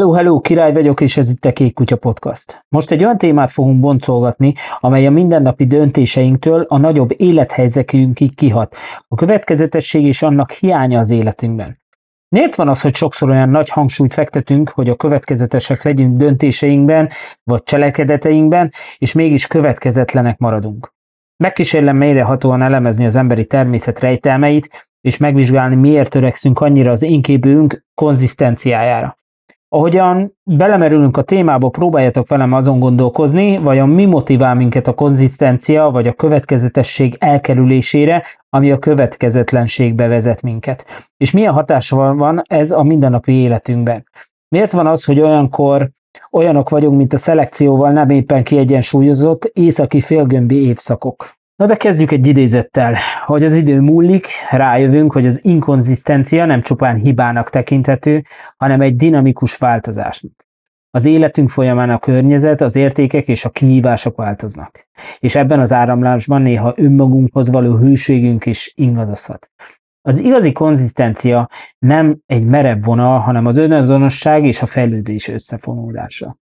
Hello, hello, király vagyok, és ez itt a Kék Kutya Podcast. Most egy olyan témát fogunk boncolgatni, amely a mindennapi döntéseinktől a nagyobb élethelyzetünkig kihat. A következetesség és annak hiánya az életünkben. Miért van az, hogy sokszor olyan nagy hangsúlyt fektetünk, hogy a következetesek legyünk döntéseinkben, vagy cselekedeteinkben, és mégis következetlenek maradunk? Megkísérlem mélyrehatóan elemezni az emberi természet rejtelmeit, és megvizsgálni, miért törekszünk annyira az énképünk konzisztenciájára. Ahogyan belemerülünk a témába, próbáljatok velem azon gondolkozni, vajon mi motivál minket a konzisztencia vagy a következetesség elkerülésére, ami a következetlenségbe vezet minket. És milyen hatással van ez a mindennapi életünkben. Miért van az, hogy olyankor olyanok vagyunk, mint a szelekcióval nem éppen kiegyensúlyozott északi félgömbi évszakok? Na de kezdjük egy idézettel. Hogy az idő múlik, rájövünk, hogy az inkonzisztencia nem csupán hibának tekinthető, hanem egy dinamikus változásnak. Az életünk folyamán a környezet, az értékek és a kihívások változnak. És ebben az áramlásban néha önmagunkhoz való hűségünk is ingadozhat. Az igazi konzisztencia nem egy merev vonal, hanem az önazonosság és a fejlődés összefonódása.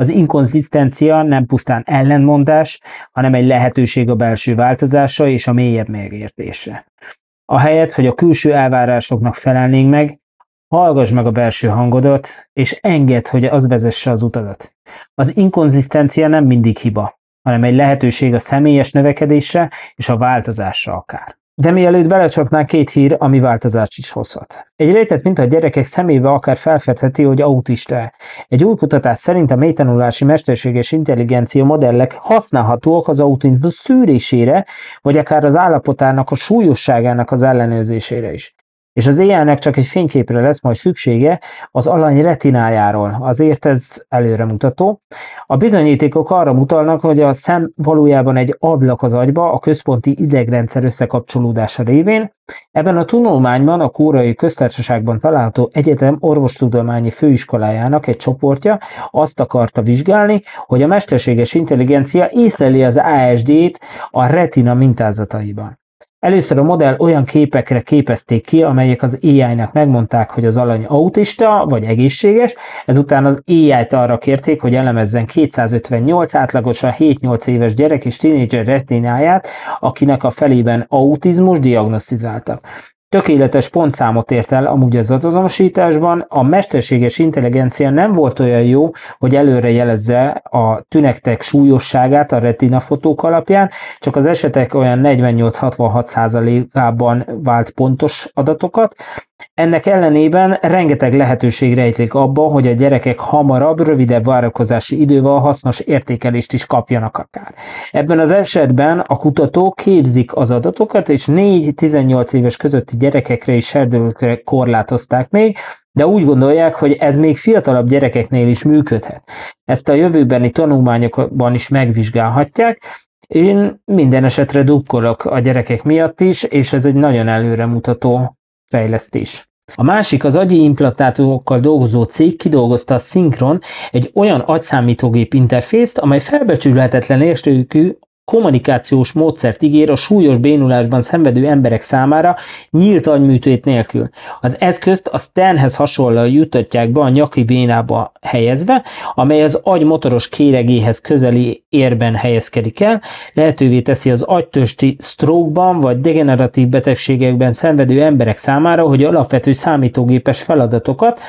Az inkonzisztencia nem pusztán ellenmondás, hanem egy lehetőség a belső változásra és a mélyebb megértésre. Ahelyett, hogy a külső elvárásoknak felelnénk meg, hallgass meg a belső hangodat, és engedd, hogy az vezesse az utadat. Az inkonzisztencia nem mindig hiba, hanem egy lehetőség a személyes növekedésre és a változásra akár. De mielőtt belecsapnánk két hír, ami változást is hozhat. Egy rejtett mint a gyerekek szemébe akár felfedheti, hogy autista. Egy új kutatás szerint a mélytanulási mesterséges intelligencia modellek használhatóak az autizmus szűrésére, vagy akár az állapotának a súlyosságának az ellenőrzésére is és az ai csak egy fényképre lesz majd szüksége az alany retinájáról, azért ez előremutató. A bizonyítékok arra mutalnak, hogy a szem valójában egy ablak az agyba a központi idegrendszer összekapcsolódása révén. Ebben a tanulmányban a Kórai Köztársaságban található egyetem orvostudományi főiskolájának egy csoportja azt akarta vizsgálni, hogy a mesterséges intelligencia észleli az ASD-t a retina mintázataiban. Először a modell olyan képekre képezték ki, amelyek az AI-nak megmondták, hogy az alany autista vagy egészséges, ezután az AI-t arra kérték, hogy elemezzen 258 átlagosan 7-8 éves gyerek és tínédzser retináját, akinek a felében autizmus diagnosztizáltak. Tökéletes pontszámot ért el amúgy az azonosításban, a mesterséges intelligencia nem volt olyan jó, hogy előre jelezze a tünektek súlyosságát a retina fotók alapján, csak az esetek olyan 48-66%-ában vált pontos adatokat, ennek ellenében rengeteg lehetőség rejtlik abba, hogy a gyerekek hamarabb, rövidebb várakozási idővel hasznos értékelést is kapjanak akár. Ebben az esetben a kutatók képzik az adatokat, és 4-18 éves közötti gyerekekre és serdülőkre korlátozták még, de úgy gondolják, hogy ez még fiatalabb gyerekeknél is működhet. Ezt a jövőbeni tanulmányokban is megvizsgálhatják, én minden esetre dukkolok a gyerekek miatt is, és ez egy nagyon előremutató fejlesztés. A másik az agyi implantátumokkal dolgozó cég kidolgozta a Synchron, egy olyan agyszámítógép interfészt, amely felbecsülhetetlen értékű kommunikációs módszert ígér a súlyos bénulásban szenvedő emberek számára nyílt agyműtét nélkül. Az eszközt a Sternhez hasonlóan jutatják be a nyaki vénába helyezve, amely az agy motoros kéregéhez közeli érben helyezkedik el, lehetővé teszi az agytösti stroke-ban vagy degeneratív betegségekben szenvedő emberek számára, hogy alapvető számítógépes feladatokat,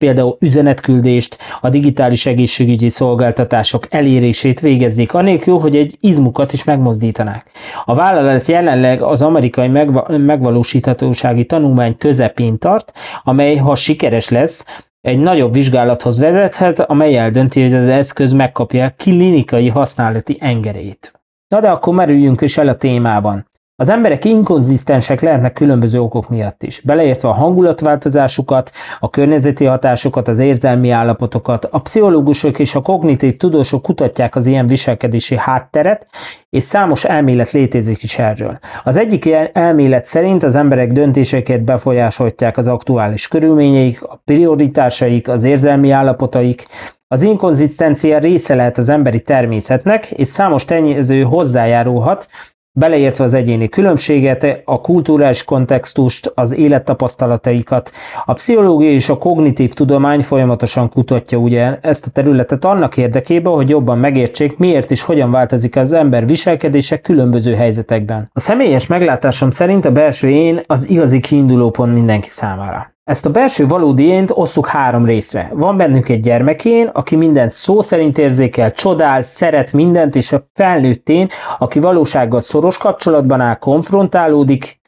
például üzenetküldést, a digitális egészségügyi szolgáltatások elérését végezzék, anélkül, hogy egy izmukat is megmozdítanák. A vállalat jelenleg az amerikai megva- megvalósíthatósági tanulmány közepén tart, amely, ha sikeres lesz, egy nagyobb vizsgálathoz vezethet, amely eldönti, hogy az eszköz megkapja klinikai használati engedélyt. Na de akkor merüljünk is el a témában. Az emberek inkonzisztensek lehetnek különböző okok miatt is, beleértve a hangulatváltozásukat, a környezeti hatásokat, az érzelmi állapotokat. A pszichológusok és a kognitív tudósok kutatják az ilyen viselkedési hátteret, és számos elmélet létezik is erről. Az egyik elmélet szerint az emberek döntéseket befolyásolják az aktuális körülményeik, a prioritásaik, az érzelmi állapotaik, az inkonzisztencia része lehet az emberi természetnek, és számos tényező hozzájárulhat beleértve az egyéni különbséget, a kulturális kontextust, az élettapasztalataikat. A pszichológia és a kognitív tudomány folyamatosan kutatja ugye ezt a területet annak érdekében, hogy jobban megértsék, miért és hogyan változik az ember viselkedése különböző helyzetekben. A személyes meglátásom szerint a belső én az igazi kiindulópont mindenki számára. Ezt a belső valódi ént osszuk három részre. Van bennünk egy gyermekén, aki mindent szó szerint érzékel, csodál, szeret mindent, és a felnőttén, aki valósággal szoros kapcsolatban áll, konfrontálódik,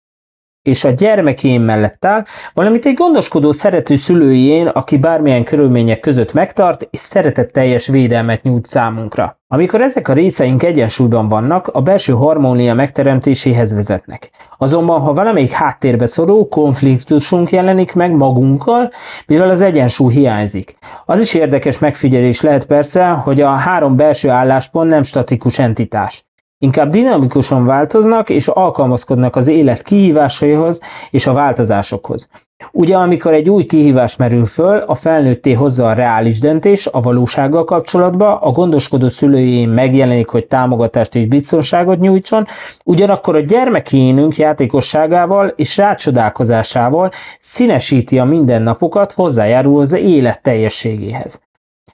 és a gyermekén mellett áll, valamint egy gondoskodó szerető szülőjén, aki bármilyen körülmények között megtart, és szeretetteljes védelmet nyújt számunkra. Amikor ezek a részeink egyensúlyban vannak, a belső harmónia megteremtéséhez vezetnek. Azonban, ha valamelyik háttérbe szorul, konfliktusunk jelenik meg magunkkal, mivel az egyensúly hiányzik. Az is érdekes megfigyelés lehet persze, hogy a három belső álláspont nem statikus entitás. Inkább dinamikusan változnak és alkalmazkodnak az élet kihívásaihoz és a változásokhoz. Ugye, amikor egy új kihívás merül föl, a felnőtté hozza a reális döntés a valósággal kapcsolatba, a gondoskodó szülőjén megjelenik, hogy támogatást és biztonságot nyújtson, ugyanakkor a gyermekénünk játékosságával és rácsodálkozásával színesíti a mindennapokat, hozzájárul az élet teljességéhez.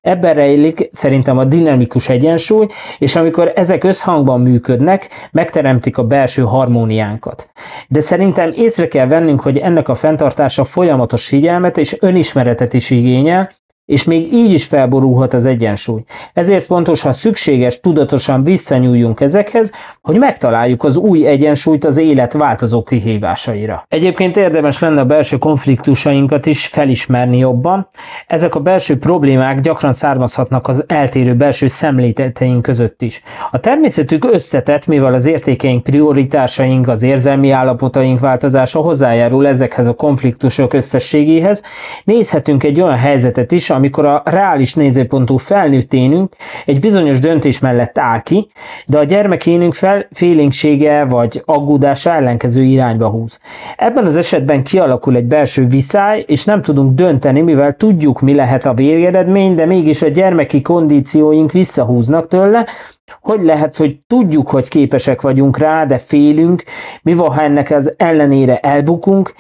Ebben rejlik szerintem a dinamikus egyensúly, és amikor ezek összhangban működnek, megteremtik a belső harmóniánkat. De szerintem észre kell vennünk, hogy ennek a fenntartása folyamatos figyelmet és önismeretet is igényel, és még így is felborulhat az egyensúly. Ezért fontos, ha szükséges, tudatosan visszanyúljunk ezekhez, hogy megtaláljuk az új egyensúlyt az élet változó kihívásaira. Egyébként érdemes lenne a belső konfliktusainkat is felismerni jobban. Ezek a belső problémák gyakran származhatnak az eltérő belső szemléleteink között is. A természetük összetett, mivel az értékeink, prioritásaink, az érzelmi állapotaink változása hozzájárul ezekhez a konfliktusok összességéhez, nézhetünk egy olyan helyzetet is, amikor a reális nézőpontú felnőtténünk egy bizonyos döntés mellett áll ki, de a gyermekénünk fel, félénksége vagy aggódása ellenkező irányba húz. Ebben az esetben kialakul egy belső viszály, és nem tudunk dönteni, mivel tudjuk, mi lehet a végeredmény, de mégis a gyermeki kondícióink visszahúznak tőle, hogy lehet, hogy tudjuk, hogy képesek vagyunk rá, de félünk, mi van, ha ennek az ellenére elbukunk,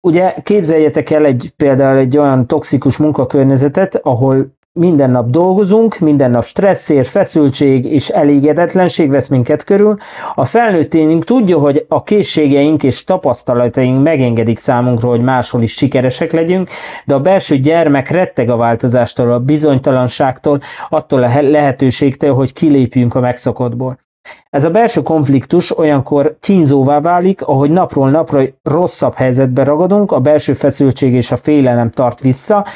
Ugye képzeljetek el egy, például egy olyan toxikus munkakörnyezetet, ahol minden nap dolgozunk, minden nap stresszér, feszültség és elégedetlenség vesz minket körül. A felnőtténünk tudja, hogy a készségeink és tapasztalataink megengedik számunkra, hogy máshol is sikeresek legyünk, de a belső gyermek retteg a változástól, a bizonytalanságtól, attól a lehetőségtől, hogy kilépjünk a megszokottból. Ez a belső konfliktus olyankor kínzóvá válik, ahogy napról napra rosszabb helyzetbe ragadunk, a belső feszültség és a félelem tart vissza,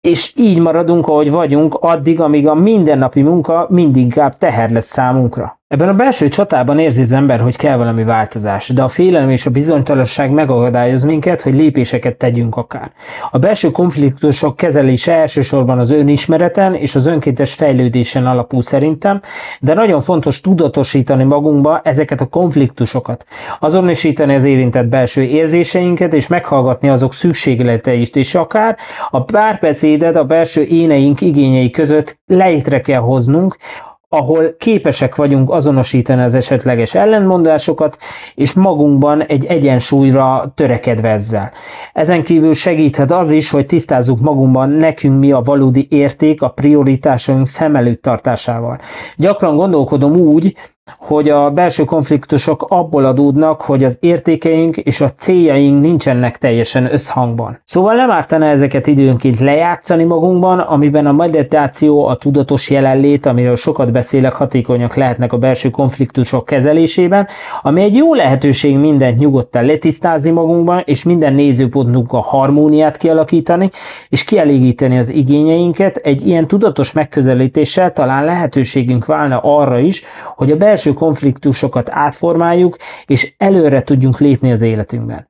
és így maradunk, ahogy vagyunk, addig, amíg a mindennapi munka mindig inkább teher lesz számunkra. Ebben a belső csatában érzi az ember, hogy kell valami változás, de a félelem és a bizonytalanság megakadályoz minket, hogy lépéseket tegyünk akár. A belső konfliktusok kezelése elsősorban az önismereten és az önkéntes fejlődésen alapul szerintem, de nagyon fontos tudatosítani magunkba ezeket a konfliktusokat, azonosítani az érintett belső érzéseinket és meghallgatni azok szükségleteit és akár a párbeszédet a belső éneink igényei között létre kell hoznunk, ahol képesek vagyunk azonosítani az esetleges ellenmondásokat, és magunkban egy egyensúlyra törekedve ezzel. Ezen kívül segíthet az is, hogy tisztázzuk magunkban nekünk mi a valódi érték a prioritásaink szem előtt tartásával. Gyakran gondolkodom úgy, hogy a belső konfliktusok abból adódnak, hogy az értékeink és a céljaink nincsenek teljesen összhangban. Szóval nem ártana ezeket időnként lejátszani magunkban, amiben a meditáció, a tudatos jelenlét, amiről sokat beszélek, hatékonyak lehetnek a belső konfliktusok kezelésében, ami egy jó lehetőség mindent nyugodtan letisztázni magunkban, és minden nézőpontunk a harmóniát kialakítani, és kielégíteni az igényeinket. Egy ilyen tudatos megközelítéssel talán lehetőségünk válna arra is, hogy a belső belső konfliktusokat átformáljuk, és előre tudjunk lépni az életünkben.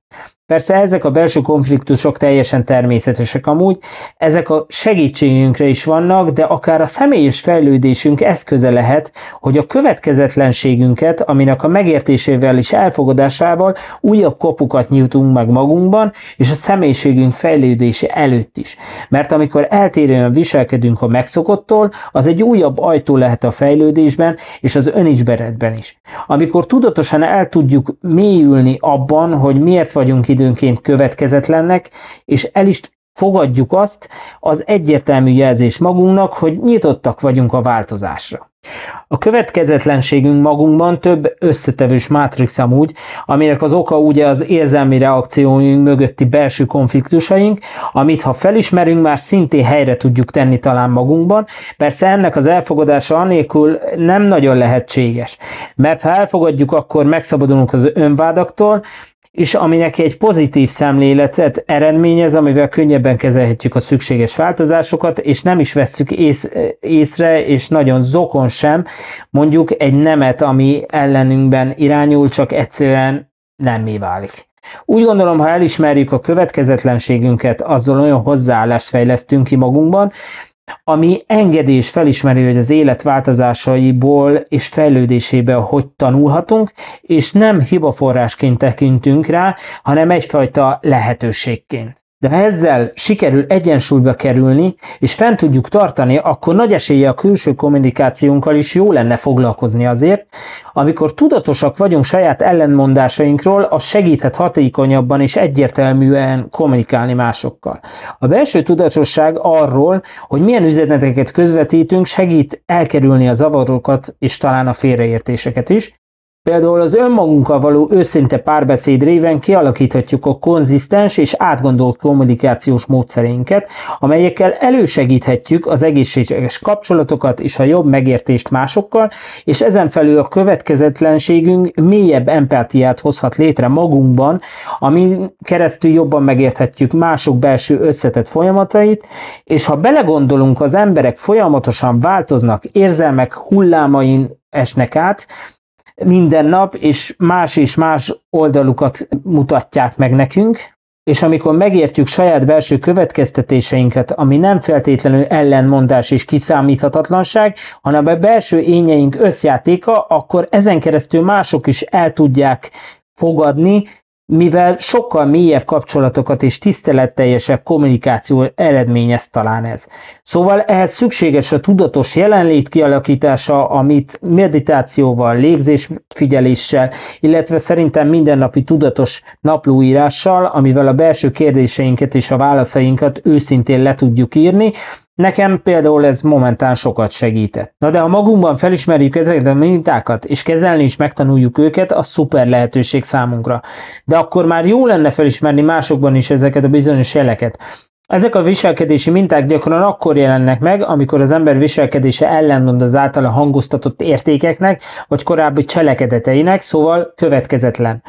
Persze ezek a belső konfliktusok teljesen természetesek amúgy, ezek a segítségünkre is vannak, de akár a személyes fejlődésünk eszköze lehet, hogy a következetlenségünket, aminek a megértésével és elfogadásával újabb kapukat nyitunk meg magunkban, és a személyiségünk fejlődése előtt is. Mert amikor eltérően viselkedünk a megszokottól, az egy újabb ajtó lehet a fejlődésben és az önismeretben is. Amikor tudatosan el tudjuk mélyülni abban, hogy miért vagyunk itt időnként következetlennek, és el is fogadjuk azt, az egyértelmű jelzés magunknak, hogy nyitottak vagyunk a változásra. A következetlenségünk magunkban több összetevős mátrix amúgy, aminek az oka ugye az érzelmi reakcióink mögötti belső konfliktusaink, amit ha felismerünk, már szintén helyre tudjuk tenni talán magunkban. Persze ennek az elfogadása anélkül nem nagyon lehetséges, mert ha elfogadjuk, akkor megszabadulunk az önvádaktól, és aminek egy pozitív szemléletet eredményez, amivel könnyebben kezelhetjük a szükséges változásokat, és nem is vesszük ész, észre, és nagyon zokon sem, mondjuk egy nemet, ami ellenünkben irányul, csak egyszerűen nem mi válik. Úgy gondolom, ha elismerjük a következetlenségünket, azzal olyan hozzáállást fejlesztünk ki magunkban, ami engedi és felismeri, hogy az élet változásaiból és fejlődéséből hogy tanulhatunk, és nem hibaforrásként tekintünk rá, hanem egyfajta lehetőségként. De ha ezzel sikerül egyensúlyba kerülni, és fent tudjuk tartani, akkor nagy esélye a külső kommunikációnkkal is jó lenne foglalkozni azért, amikor tudatosak vagyunk saját ellenmondásainkról, az segíthet hatékonyabban és egyértelműen kommunikálni másokkal. A belső tudatosság arról, hogy milyen üzeneteket közvetítünk, segít elkerülni a zavarokat és talán a félreértéseket is, Például az önmagunkkal való őszinte párbeszéd réven kialakíthatjuk a konzisztens és átgondolt kommunikációs módszerénket, amelyekkel elősegíthetjük az egészséges kapcsolatokat és a jobb megértést másokkal, és ezen felül a következetlenségünk mélyebb empátiát hozhat létre magunkban, amin keresztül jobban megérthetjük mások belső összetett folyamatait, és ha belegondolunk, az emberek folyamatosan változnak, érzelmek hullámain esnek át, minden nap, és más és más oldalukat mutatják meg nekünk, és amikor megértjük saját belső következtetéseinket, ami nem feltétlenül ellenmondás és kiszámíthatatlanság, hanem a belső ényeink összjátéka, akkor ezen keresztül mások is el tudják fogadni, mivel sokkal mélyebb kapcsolatokat és tiszteletteljesebb kommunikáció eredményez talán ez. Szóval ehhez szükséges a tudatos jelenlét kialakítása, amit meditációval, légzésfigyeléssel, illetve szerintem mindennapi tudatos naplóírással, amivel a belső kérdéseinket és a válaszainkat őszintén le tudjuk írni, Nekem például ez momentán sokat segített. Na de ha magunkban felismerjük ezeket a mintákat, és kezelni is megtanuljuk őket, az szuper lehetőség számunkra. De akkor már jó lenne felismerni másokban is ezeket a bizonyos jeleket. Ezek a viselkedési minták gyakran akkor jelennek meg, amikor az ember viselkedése ellenmond az általa hangoztatott értékeknek, vagy korábbi cselekedeteinek, szóval következetlen.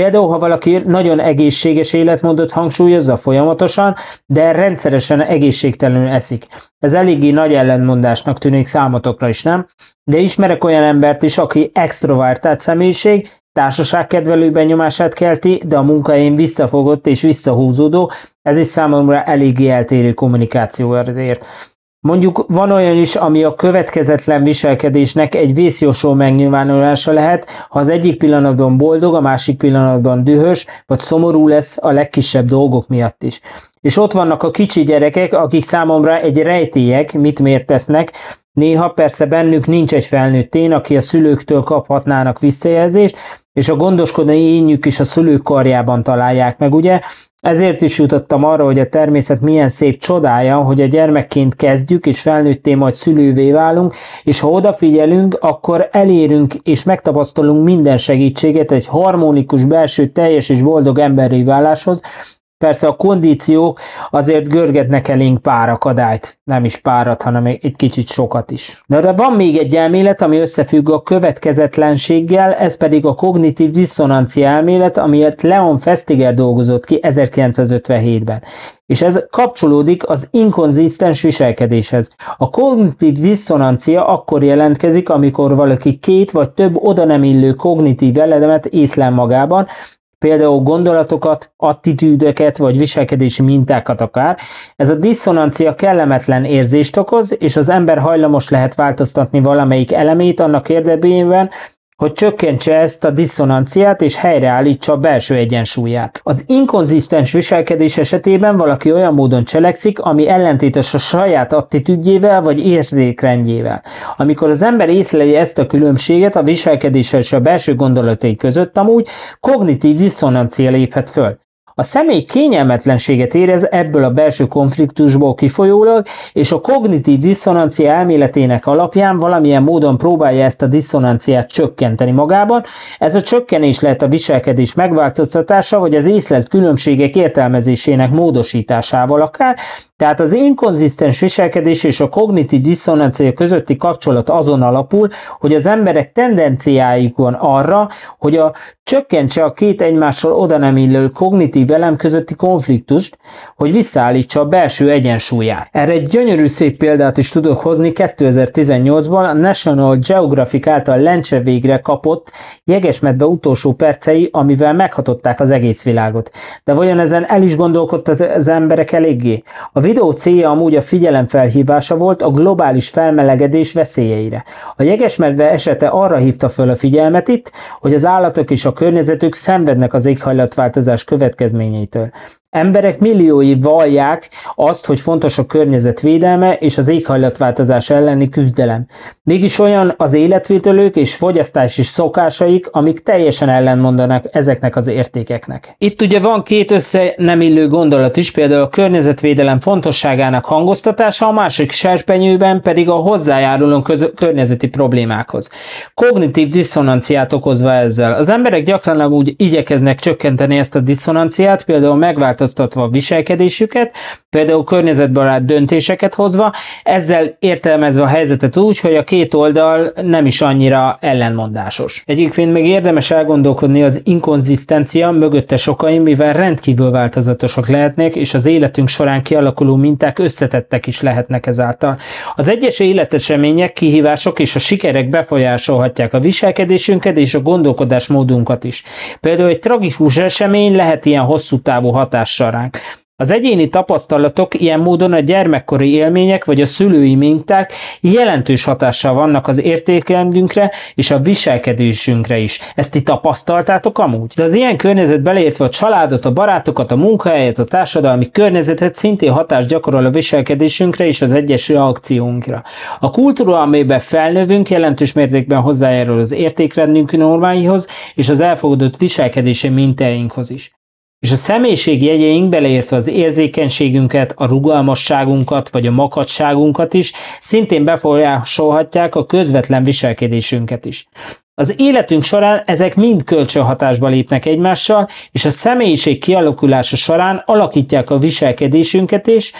Például, ha valaki nagyon egészséges életmódot hangsúlyozza folyamatosan, de rendszeresen egészségtelenül eszik. Ez eléggé nagy ellentmondásnak tűnik számotokra is, nem? De ismerek olyan embert is, aki extrovertált személyiség, társaságkedvelő benyomását kelti, de a munkahelyén visszafogott és visszahúzódó, ez is számomra eléggé eltérő kommunikációért. Mondjuk van olyan is, ami a következetlen viselkedésnek egy vészjósó megnyilvánulása lehet, ha az egyik pillanatban boldog, a másik pillanatban dühös, vagy szomorú lesz a legkisebb dolgok miatt is. És ott vannak a kicsi gyerekek, akik számomra egy rejtélyek, mit miért tesznek, Néha persze bennük nincs egy felnőtt én, aki a szülőktől kaphatnának visszajelzést, és a gondoskodói énjük is a szülők karjában találják meg, ugye? Ezért is jutottam arra, hogy a természet milyen szép csodája, hogy a gyermekként kezdjük, és felnőtté majd szülővé válunk, és ha odafigyelünk, akkor elérünk és megtapasztalunk minden segítséget egy harmonikus, belső, teljes és boldog emberi váláshoz, Persze a kondíciók azért görgetnek elénk pár akadályt, nem is párat, hanem egy kicsit sokat is. De, de van még egy elmélet, ami összefügg a következetlenséggel, ez pedig a kognitív diszonancia elmélet, amiért Leon Festiger dolgozott ki 1957-ben. És ez kapcsolódik az inkonzisztens viselkedéshez. A kognitív diszonancia akkor jelentkezik, amikor valaki két vagy több oda nem illő kognitív elemet észlel magában, például gondolatokat, attitűdöket vagy viselkedési mintákat akár. Ez a diszonancia kellemetlen érzést okoz, és az ember hajlamos lehet változtatni valamelyik elemét annak érdekében, hogy csökkentse ezt a diszonanciát és helyreállítsa a belső egyensúlyát. Az inkonzisztens viselkedés esetében valaki olyan módon cselekszik, ami ellentétes a saját attitűdjével vagy értékrendjével. Amikor az ember észleli ezt a különbséget a viselkedése és a belső gondolatai között, amúgy kognitív diszonancia léphet föl. A személy kényelmetlenséget érez ebből a belső konfliktusból kifolyólag, és a kognitív diszonancia elméletének alapján valamilyen módon próbálja ezt a diszonanciát csökkenteni magában. Ez a csökkenés lehet a viselkedés megváltoztatása, vagy az észlelt különbségek értelmezésének módosításával akár, tehát az inkonzisztens viselkedés és a kognitív diszonancia közötti kapcsolat azon alapul, hogy az emberek tendenciájuk van arra, hogy a csökkentse a két egymással oda nem illő kognitív elem közötti konfliktust, hogy visszaállítsa a belső egyensúlyát. Erre egy gyönyörű szép példát is tudok hozni 2018-ban a National Geographic által lencse végre kapott jegesmedve utolsó percei, amivel meghatották az egész világot. De vajon ezen el is gondolkodt az, az emberek eléggé? A videó célja amúgy a figyelemfelhívása volt a globális felmelegedés veszélyeire. A jegesmedve esete arra hívta föl a figyelmet itt, hogy az állatok és a környezetük szenvednek az éghajlatváltozás következményeitől. Emberek milliói vallják azt, hogy fontos a környezetvédelme és az éghajlatváltozás elleni küzdelem. Mégis olyan az életvételők és fogyasztási szokásaik, amik teljesen ellentmondanak ezeknek az értékeknek. Itt ugye van két össze nem illő gondolat is, például a környezetvédelem fontosságának hangoztatása, a másik serpenyőben pedig a hozzájáruló köz- környezeti problémákhoz. Kognitív diszonanciát okozva ezzel. Az emberek gyakran úgy igyekeznek csökkenteni ezt a diszonanciát, például megváltoztatni megváltoztatva a viselkedésüket, például környezetbarát döntéseket hozva, ezzel értelmezve a helyzetet úgy, hogy a két oldal nem is annyira ellenmondásos. Egyébként még érdemes elgondolkodni az inkonzisztencia mögötte sokaim, mivel rendkívül változatosak lehetnek, és az életünk során kialakuló minták összetettek is lehetnek ezáltal. Az egyes életesemények, kihívások és a sikerek befolyásolhatják a viselkedésünket és a gondolkodásmódunkat is. Például egy tragikus esemény lehet ilyen hosszú távú hatás hatással ránk. Az egyéni tapasztalatok ilyen módon a gyermekkori élmények vagy a szülői minták jelentős hatással vannak az értékrendünkre és a viselkedésünkre is. Ezt ti tapasztaltátok amúgy? De az ilyen környezet beleértve a családot, a barátokat, a munkahelyet, a társadalmi környezetet szintén hatást gyakorol a viselkedésünkre és az egyes reakciónkra. A kultúra, amelyben felnövünk, jelentős mértékben hozzájárul az értékrendünk normáihoz és az elfogadott viselkedési mintáinkhoz is és a személyiség jegyeink beleértve az érzékenységünket, a rugalmasságunkat vagy a makadságunkat is szintén befolyásolhatják a közvetlen viselkedésünket is. Az életünk során ezek mind kölcsönhatásba lépnek egymással, és a személyiség kialakulása során alakítják a viselkedésünket is,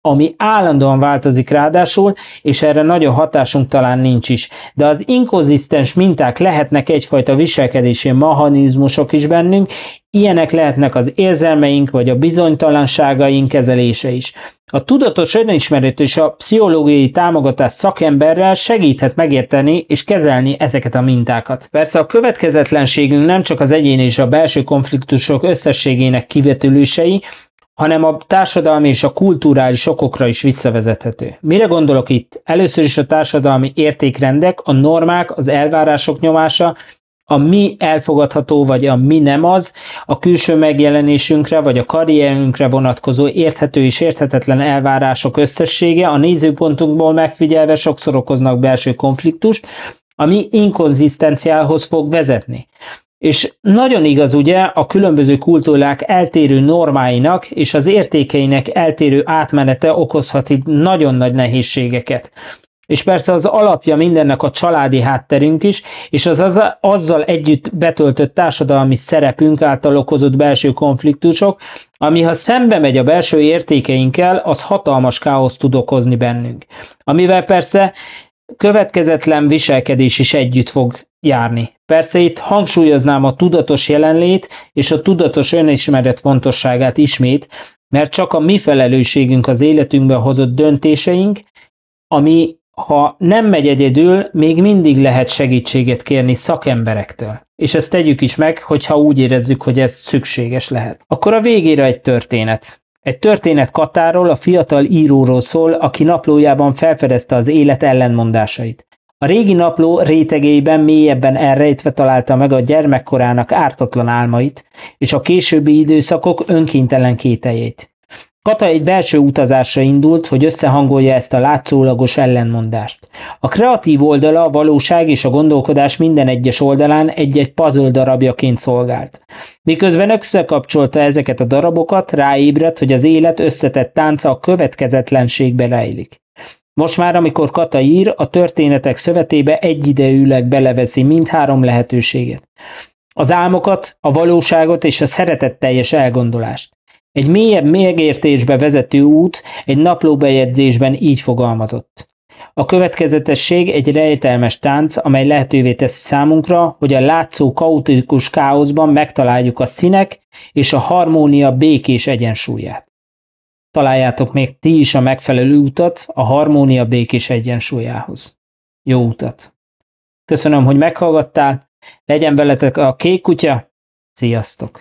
ami állandóan változik ráadásul, és erre nagyon hatásunk talán nincs is. De az inkonzisztens minták lehetnek egyfajta viselkedési mechanizmusok is bennünk, ilyenek lehetnek az érzelmeink vagy a bizonytalanságaink kezelése is. A tudatos önismeret és a pszichológiai támogatás szakemberrel segíthet megérteni és kezelni ezeket a mintákat. Persze a következetlenségünk nem csak az egyén és a belső konfliktusok összességének kivetülései, hanem a társadalmi és a kulturális okokra is visszavezethető. Mire gondolok itt? Először is a társadalmi értékrendek, a normák, az elvárások nyomása, a mi elfogadható, vagy a mi nem az, a külső megjelenésünkre, vagy a karrierünkre vonatkozó érthető és érthetetlen elvárások összessége a nézőpontunkból megfigyelve sokszor okoznak belső konfliktust, ami inkonzisztenciához fog vezetni. És nagyon igaz ugye a különböző kultúrák eltérő normáinak és az értékeinek eltérő átmenete okozhat itt nagyon nagy nehézségeket. És persze az alapja mindennek a családi hátterünk is, és az, az azzal együtt betöltött társadalmi szerepünk által okozott belső konfliktusok, ami ha szembe megy a belső értékeinkkel, az hatalmas káoszt tud okozni bennünk. Amivel persze következetlen viselkedés is együtt fog járni. Persze itt hangsúlyoznám a tudatos jelenlét és a tudatos önismeret fontosságát ismét, mert csak a mi felelősségünk az életünkben hozott döntéseink, ami ha nem megy egyedül, még mindig lehet segítséget kérni szakemberektől. És ezt tegyük is meg, hogyha úgy érezzük, hogy ez szükséges lehet. Akkor a végére egy történet. Egy történet Katáról, a fiatal íróról szól, aki naplójában felfedezte az élet ellenmondásait. A régi napló rétegeiben mélyebben elrejtve találta meg a gyermekkorának ártatlan álmait, és a későbbi időszakok önkéntelen kételjét. Kata egy belső utazásra indult, hogy összehangolja ezt a látszólagos ellenmondást. A kreatív oldala a valóság és a gondolkodás minden egyes oldalán egy-egy puzzle darabjaként szolgált. Miközben összekapcsolta ezeket a darabokat, ráébredt, hogy az élet összetett tánca a következetlenségbe rejlik. Most már, amikor Kata ír, a történetek szövetébe egyidejűleg beleveszi mindhárom lehetőséget. Az álmokat, a valóságot és a szeretetteljes elgondolást. Egy mélyebb megértésbe vezető út egy naplóbejegyzésben így fogalmazott. A következetesség egy rejtelmes tánc, amely lehetővé teszi számunkra, hogy a látszó kaotikus káoszban megtaláljuk a színek és a harmónia békés egyensúlyát. Találjátok még ti is a megfelelő utat a harmónia békés egyensúlyához. Jó utat! Köszönöm, hogy meghallgattál, legyen veletek a kék kutya, sziasztok!